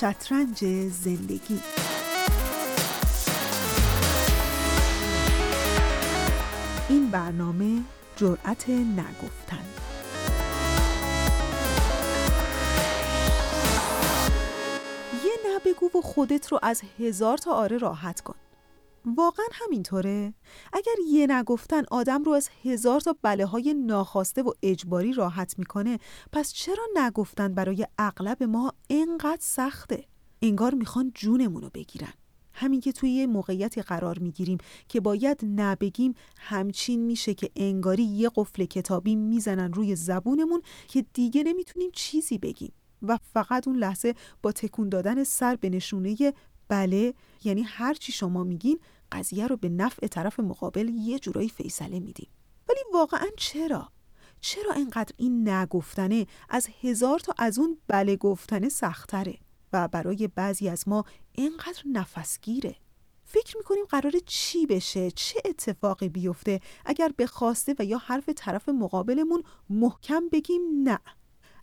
شطرنج زندگی. این برنامه جرأت نگفتن. یه نبگو و خودت رو از هزار تا آره راحت کن. واقعا همینطوره؟ اگر یه نگفتن آدم رو از هزار تا بله های ناخواسته و اجباری راحت می‌کنه پس چرا نگفتن برای اغلب ما انقدر سخته؟ انگار می‌خوان جونمون رو بگیرن همین که توی یه موقعیتی قرار می‌گیریم که باید نبگیم همچین میشه که انگاری یه قفل کتابی می‌زنن روی زبونمون که دیگه نمی‌تونیم چیزی بگیم و فقط اون لحظه با تکون دادن سر به نشونه بله یعنی هر چی شما میگین قضیه رو به نفع طرف مقابل یه جورایی فیصله میدیم. ولی واقعا چرا؟ چرا انقدر این نگفتنه از هزار تا از اون بله گفتنه سختره و برای بعضی از ما اینقدر نفسگیره؟ فکر می‌کنیم قراره چی بشه؟ چه اتفاقی بیفته؟ اگر به خواسته و یا حرف طرف مقابلمون محکم بگیم نه.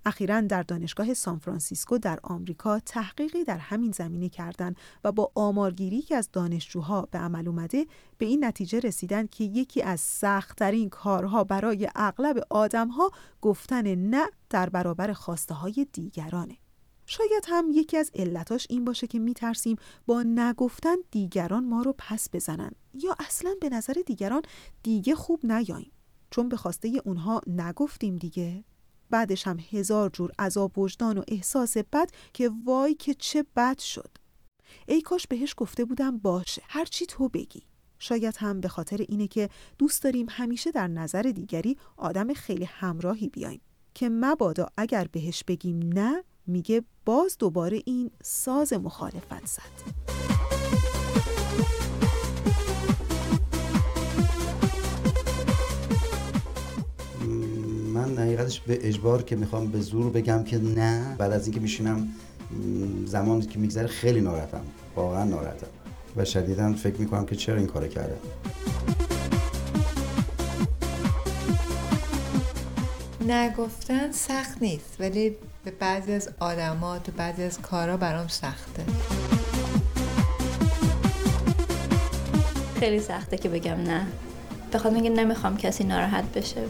اخیرا در دانشگاه سانفرانسیسکو در آمریکا تحقیقی در همین زمینه کردند و با آمارگیری که از دانشجوها به عمل اومده به این نتیجه رسیدن که یکی از سختترین کارها برای اغلب آدمها گفتن نه در برابر خواسته های دیگرانه. شاید هم یکی از علتاش این باشه که میترسیم با نگفتن دیگران ما رو پس بزنن یا اصلا به نظر دیگران دیگه خوب نیاییم. چون به خواسته اونها نگفتیم دیگه. بعدش هم هزار جور عذاب وجدان و احساس بد که وای که چه بد شد. ای کاش بهش گفته بودم باشه هرچی تو بگی. شاید هم به خاطر اینه که دوست داریم همیشه در نظر دیگری آدم خیلی همراهی بیایم. که مبادا اگر بهش بگیم نه میگه باز دوباره این ساز مخالفت زد. من حقیقتش به اجبار که می‌خوام به زور بگم که نه. بعد از اینکه میشینم زمانی که میگذره خیلی ناراحتم. واقعا ناراحتم. و شدیدا فکر می‌کنم که چرا این کار کرده. نگفتن سخت نیست ولی به بعضی از آدمات و بعضی از کارا برام سخته. خیلی سخته که بگم نه. بخواد میگه نمی‌خوام کسی ناراحت بشه.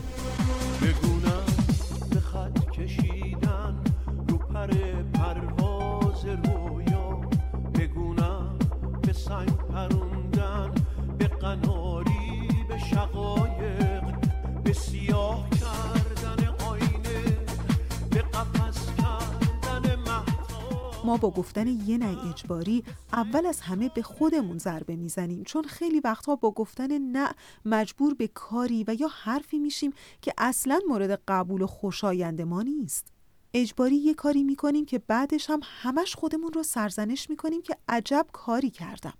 ما با گفتن یه نه اجباری اول از همه به خودمون ضربه می‌زنیم چون خیلی وقتها با گفتن نه مجبور به کاری و یا حرفی میشیم که اصلا مورد قبول و خوشایند ما نیست. اجباری یه کاری می‌کنیم که بعدش هم همش خودمون رو سرزنش می‌کنیم که عجب کاری کردم.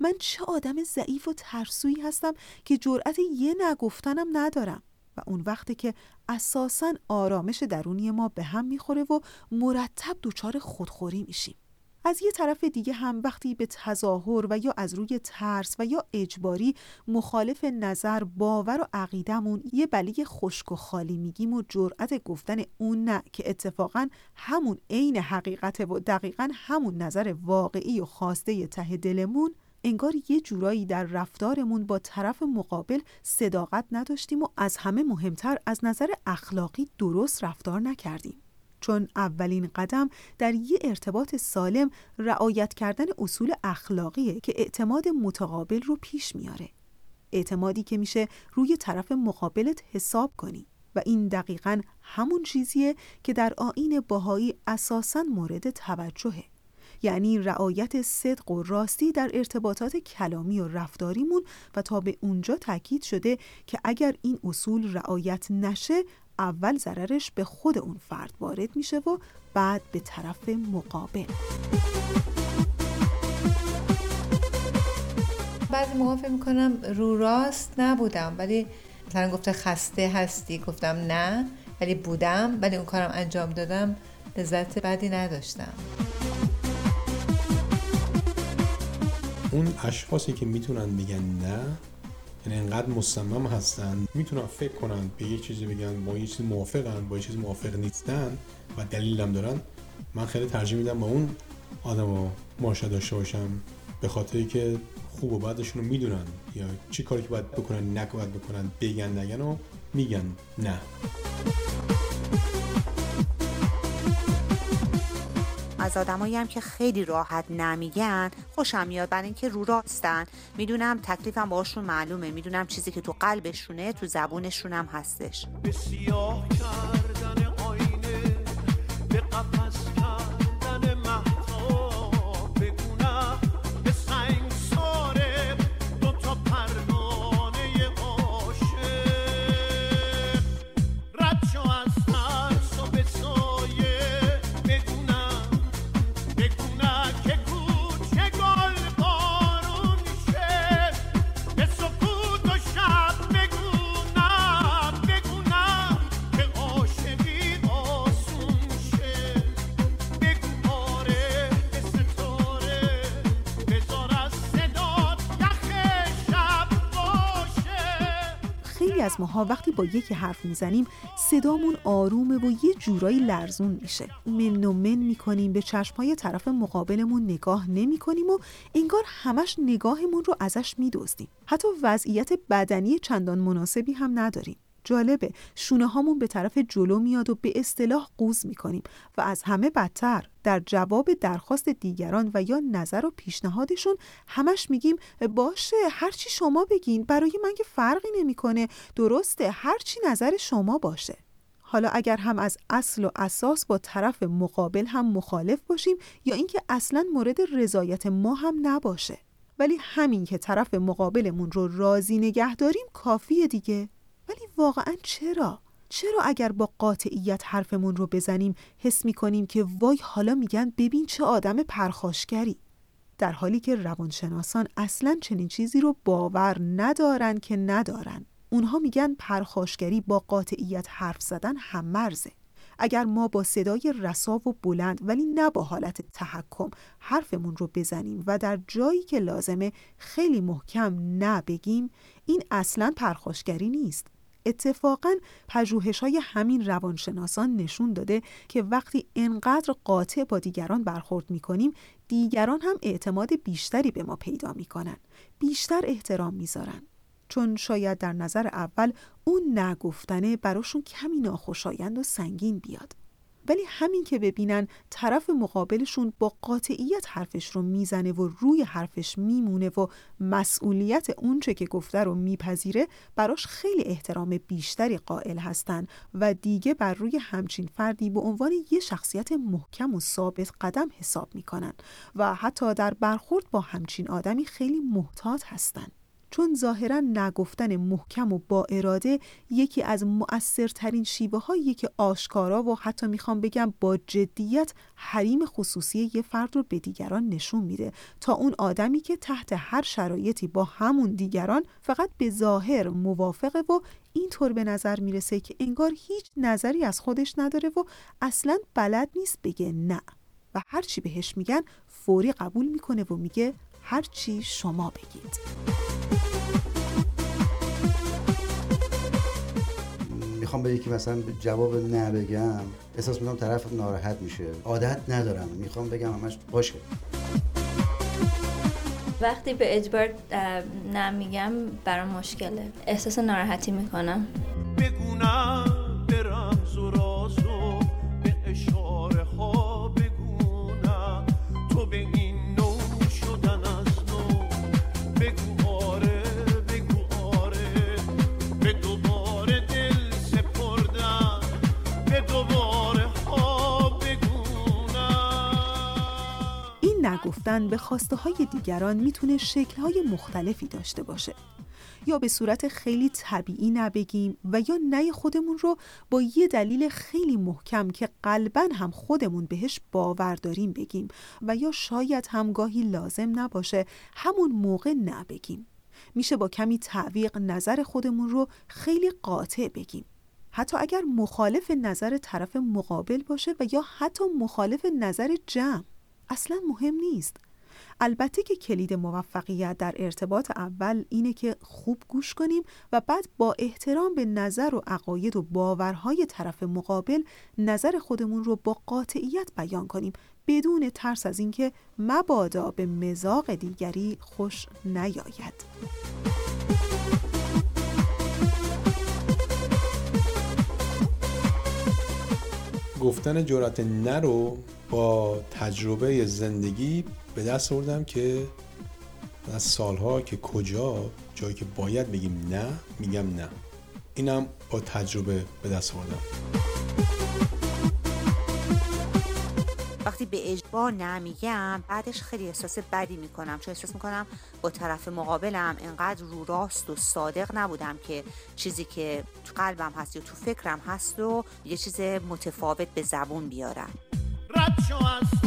من چه آدم ضعیف و ترسویی هستم که جرأت یه نگفتنم ندارم. و اون وقتی که اساسا آرامش درونی ما به هم می‌خوره و مرتب دچار خودخوری میشیم. از یه طرف دیگه هم وقتی به تظاهر و یا از روی ترس و یا اجباری مخالف نظر باور و عقیدمون یه بلی خشک و خالی میگیم و جرأت گفتن اون نه که اتفاقا همون عین حقیقت و دقیقا همون نظر واقعی و خواسته ته دلمون انگار یه جورایی در رفتارمون با طرف مقابل صداقت نداشتیم و از همه مهمتر از نظر اخلاقی درست رفتار نکردیم. چون اولین قدم در یه ارتباط سالم رعایت کردن اصول اخلاقیه که اعتماد متقابل رو پیش میاره. اعتمادی که میشه روی طرف مقابلت حساب کنی و این دقیقا همون چیزیه که در آین باهایی اساسا مورد توجهه. یعنی رعایت صدق و راستی در ارتباطات کلامی و رفتاریمون و تا به اونجا تاکید شده که اگر این اصول رعایت نشه اول ضررش به خود اون فرد وارد میشه و بعد به طرف مقابل. بعضی موقع فکر می‌کنم رو راست نبودم ولی مثلا گفته خسته هستی گفتم نه ولی بودم ولی اون کارم انجام دادم لذت بدی نداشتم. اون اشخاصی که می‌تونن بگن نه یعنی انقدر مصمم هستن می‌تونن فکر کنن به یه چیزی بگن با یه چیز موافقن با یه چیز موافق نیستن و دلیلم دارن من خیلی ترجیح میدم با اون آدم رو ماشه داشته باشم به خاطر که خوب و بعدشون رو می‌دونن یا چی کاری که باید بکنن نک باید بکنن بگن نگن و میگن نه. از آدمایی هم که خیلی راحت نمیگن خوشم میاد برای اینکه رو راستن. می‌دونم تکلیفم باشون معلومه. می‌دونم چیزی که تو قلبشونه تو زبونشونم هستش. از ماها وقتی با یکی حرف می‌زنیم صدامون آرومه و یه جورایی لرزون میشه. من و من می‌کنیم به چشمهای طرف مقابلمون نگاه نمی‌کنیم و انگار همش نگاهمون رو ازش میدزدیم. حتی وضعیت بدنی چندان مناسبی هم نداریم. جالبه. شونه هامون به طرف جلو میاد و به اصطلاح قوز می‌کنیم و از همه بدتر. در جواب درخواست دیگران و یا نظر و پیشنهادشون همش میگیم باشه هرچی شما بگین برای من که فرقی نمی‌کنه. درسته هرچی نظر شما باشه. حالا اگر هم از اصل و اساس با طرف مقابل هم مخالف باشیم یا اینکه اصلا مورد رضایت ما هم نباشه. ولی همین که طرف مقابلمون رو راضی نگه داریم کافیه دیگه. ولی واقعا چرا؟ چرا اگر با قاطعیت حرفمون رو بزنیم حس می‌کنیم که وای حالا میگن ببین چه آدم پرخاشگری؟ در حالی که روانشناسان اصلا چنین چیزی رو باور ندارن که ندارن. اونها میگن پرخاشگری با قاطعیت حرف زدن هم مرزه. اگر ما با صدای رسا و بلند ولی نه با حالت تحکم حرفمون رو بزنیم و در جایی که لازمه خیلی محکم نه بگیم این اصلا پرخاشگری نیست. اتفاقا پژوهش های همین روانشناسان نشون داده که وقتی انقدر قاطع با دیگران برخورد می کنیم دیگران هم اعتماد بیشتری به ما پیدا می کنن. بیشتر احترام می‌ذارن چون شاید در نظر اول اون نگفتنه براشون کمی ناخوشایند و سنگین بیاد ولی همین که ببینن طرف مقابلشون با قاطعیت حرفش رو می‌زنه و روی حرفش میمونه و مسئولیت اونچه که گفته رو میپذیره براش خیلی احترام بیشتری قائل هستن و دیگه بر روی همچین فردی به عنوان یه شخصیت محکم و ثابت قدم حساب می‌کنن و حتی در برخورد با همچین آدمی خیلی محتاط هستن. چون ظاهرا نگفتن محکم و با اراده یکی از مؤثرترین شیوه هایی که آشکارا و حتی می‌خوام بگم با جدیت حریم خصوصی یه فرد رو به دیگران نشون میده تا اون آدمی که تحت هر شرایطی با همون دیگران فقط به ظاهر موافقه و اینطور به نظر می‌رسه که انگار هیچ نظری از خودش نداره و اصلا بلد نیست بگه نه. و هرچی بهش میگن فوری قبول می‌کنه و میگه هرچی شما بگید. می‌خوام به یکی مثلا جواب نه بگم احساس می‌کنم طرف ناراحت میشه. عادت ندارم. می‌خوام بگم همش باشه. وقتی به اجبار نمیگم برام مشکله. احساس ناراحتی می‌کنم. بگونم. نگفتن به خواسته های دیگران می‌تونه شکلهای مختلفی داشته باشه. یا به صورت خیلی طبیعی نبگیم و یا نه خودمون رو با یه دلیل خیلی محکم که قلبا هم خودمون بهش باور داریم بگیم و یا شاید همگاهی لازم نباشه همون موقع نبگیم. میشه با کمی تعویق نظر خودمون رو خیلی قاطع بگیم. حتی اگر مخالف نظر طرف مقابل باشه و یا حتی مخالف نظر جمع. اصلا مهم نیست البته که کلید موفقیت در ارتباط اول اینه که خوب گوش کنیم و بعد با احترام به نظر و عقاید و باورهای طرف مقابل نظر خودمون رو با قاطعیت بیان کنیم بدون ترس از اینکه مبادا به مزاق دیگری خوش نیاید. گفتن جرات نه رو با تجربه زندگی به دست آوردم که از سالها که کجا جایی که باید بگیم نه میگم نه. اینم با تجربه به دست آوردم. وقتی به اجبار نمیگم. بعدش خیلی احساس بدی می‌کنم. چون احساس می‌کنم با طرف مقابلم انقدر رو راست و صادق نبودم که چیزی که تو قلبم هست یا تو فکرم هست و یه چیز متفاوت به زبون بیارم. رد از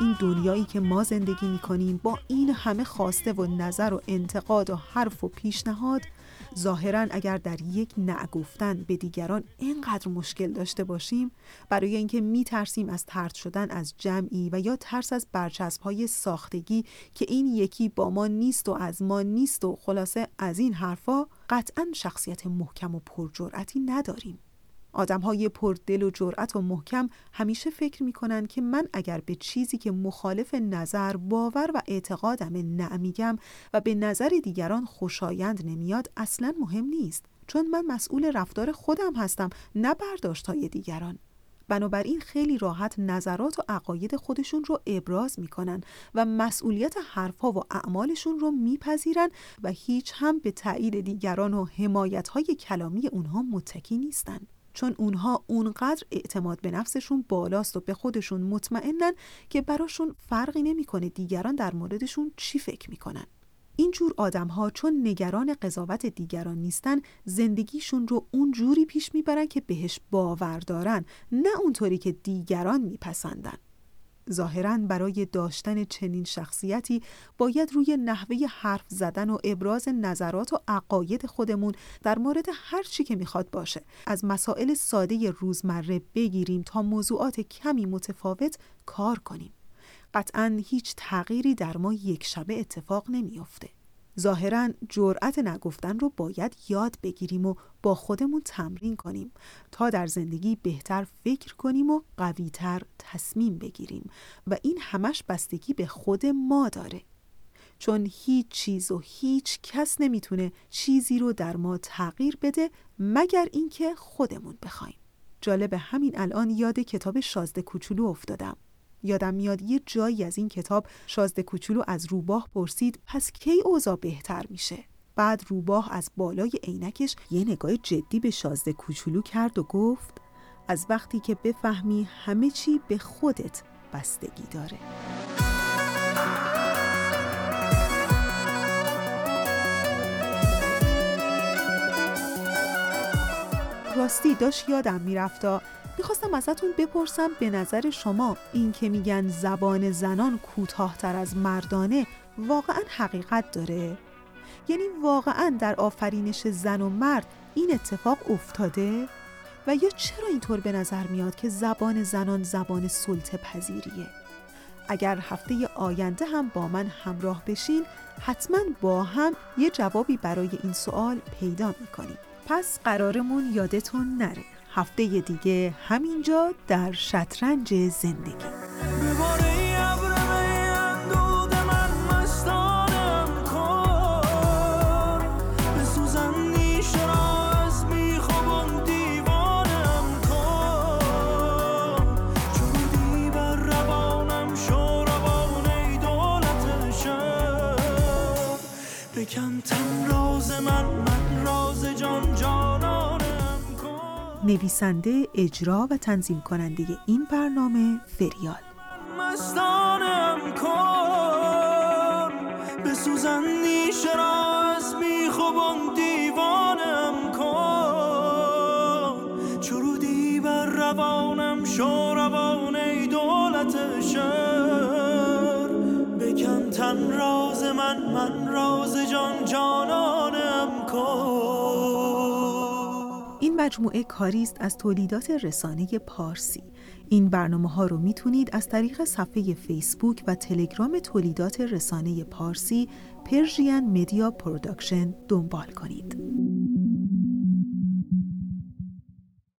این دنیایی که ما زندگی می‌کنیم با این همه خواسته و نظر و انتقاد و حرف و پیشنهاد ظاهرا اگر در یک نگفتن به دیگران اینقدر مشکل داشته باشیم برای اینکه میترسیم از ترد شدن از جمعی و یا ترس از برچسب های ساختگی که این یکی با ما نیست و از ما نیست و خلاصه از این حرفا قطعا شخصیت محکم و پرجرأتی نداریم. آدم های پردل و جرأت و محکم همیشه فکر می‌کنن که من اگر به چیزی که مخالف نظر باور و اعتقادم نه میگم و به نظر دیگران خوشایند نمیاد اصلا مهم نیست. چون من مسئول رفتار خودم هستم نه برداشت های دیگران. بنابراین خیلی راحت نظرات و عقاید خودشون رو ابراز می‌کنن و مسئولیت حرفها و اعمالشون رو میپذیرن و هیچ هم به تایید دیگران و حمایت های کلامی اونها متکی نیستن. چون اونها اونقدر اعتماد به نفسشون بالاست و به خودشون مطمئنن که براشون فرقی نمی‌کنه دیگران در موردشون چی فکر می‌کنن. اینجور آدم ها چون نگران قضاوت دیگران نیستن زندگیشون رو اون جوری پیش می‌برن که بهش باور دارن نه اونطوری که دیگران میپسندن. ظاهرا برای داشتن چنین شخصیتی باید روی نحوه حرف زدن و ابراز نظرات و عقاید خودمون در مورد هر چی که می‌خواد باشه. از مسائل ساده روزمره بگیریم تا موضوعات کمی متفاوت کار کنیم. قطعا هیچ تغییری در ما یک شبه اتفاق نمیافته. ظاهرا جرأت نگفتن رو باید یاد بگیریم و با خودمون تمرین کنیم تا در زندگی بهتر فکر کنیم و قویتر تصمیم بگیریم. و این همش بستگی به خود ما داره. چون هیچ چیز و هیچ کس نمی‌تونه چیزی رو در ما تغییر بده مگر اینکه خودمون بخوایم. جالب همین الان یاد کتاب شازده کوچولو افتادم. یادم میاد یه جایی از این کتاب شازده کوچولو از روباه پرسید پس کی اوضاع بهتر میشه؟ بعد روباه از بالای عینکش یه نگاه جدی به شازده کوچولو کرد و گفت از وقتی که بفهمی همه چی به خودت بستگی داره. راستی داشت یادم میرفتا می‌خواستم ازتون بپرسم به نظر شما این که میگن زبان زنان کوتاهتر از مردانه واقعا حقیقت داره؟ یعنی واقعا در آفرینش زن و مرد این اتفاق افتاده؟ و یا چرا اینطور به نظر میاد که زبان زنان زبان سلطه پذیریه؟ اگر هفته آینده هم با من همراه بشین حتما با هم یه جوابی برای این سوال پیدا می‌کنیم پس قرارمون یادتون نره هفته دیگه همینجا در شطرنج زندگی. نویسنده اجرا و تنظیم کننده این برنامه فریال. مستانم کن به سوزن از میخوبم دیوانم کن. چرودی بر روانم شو روان ای دولت شهر. بکن من راز من من راز جان جانانم این مجموعه کاری است از تولیدات رسانه پارسی این برنامه ها رو می‌تونید از طریق صفحه فیسبوک و تلگرام تولیدات رسانه پارسی Persian Media Production دنبال کنید.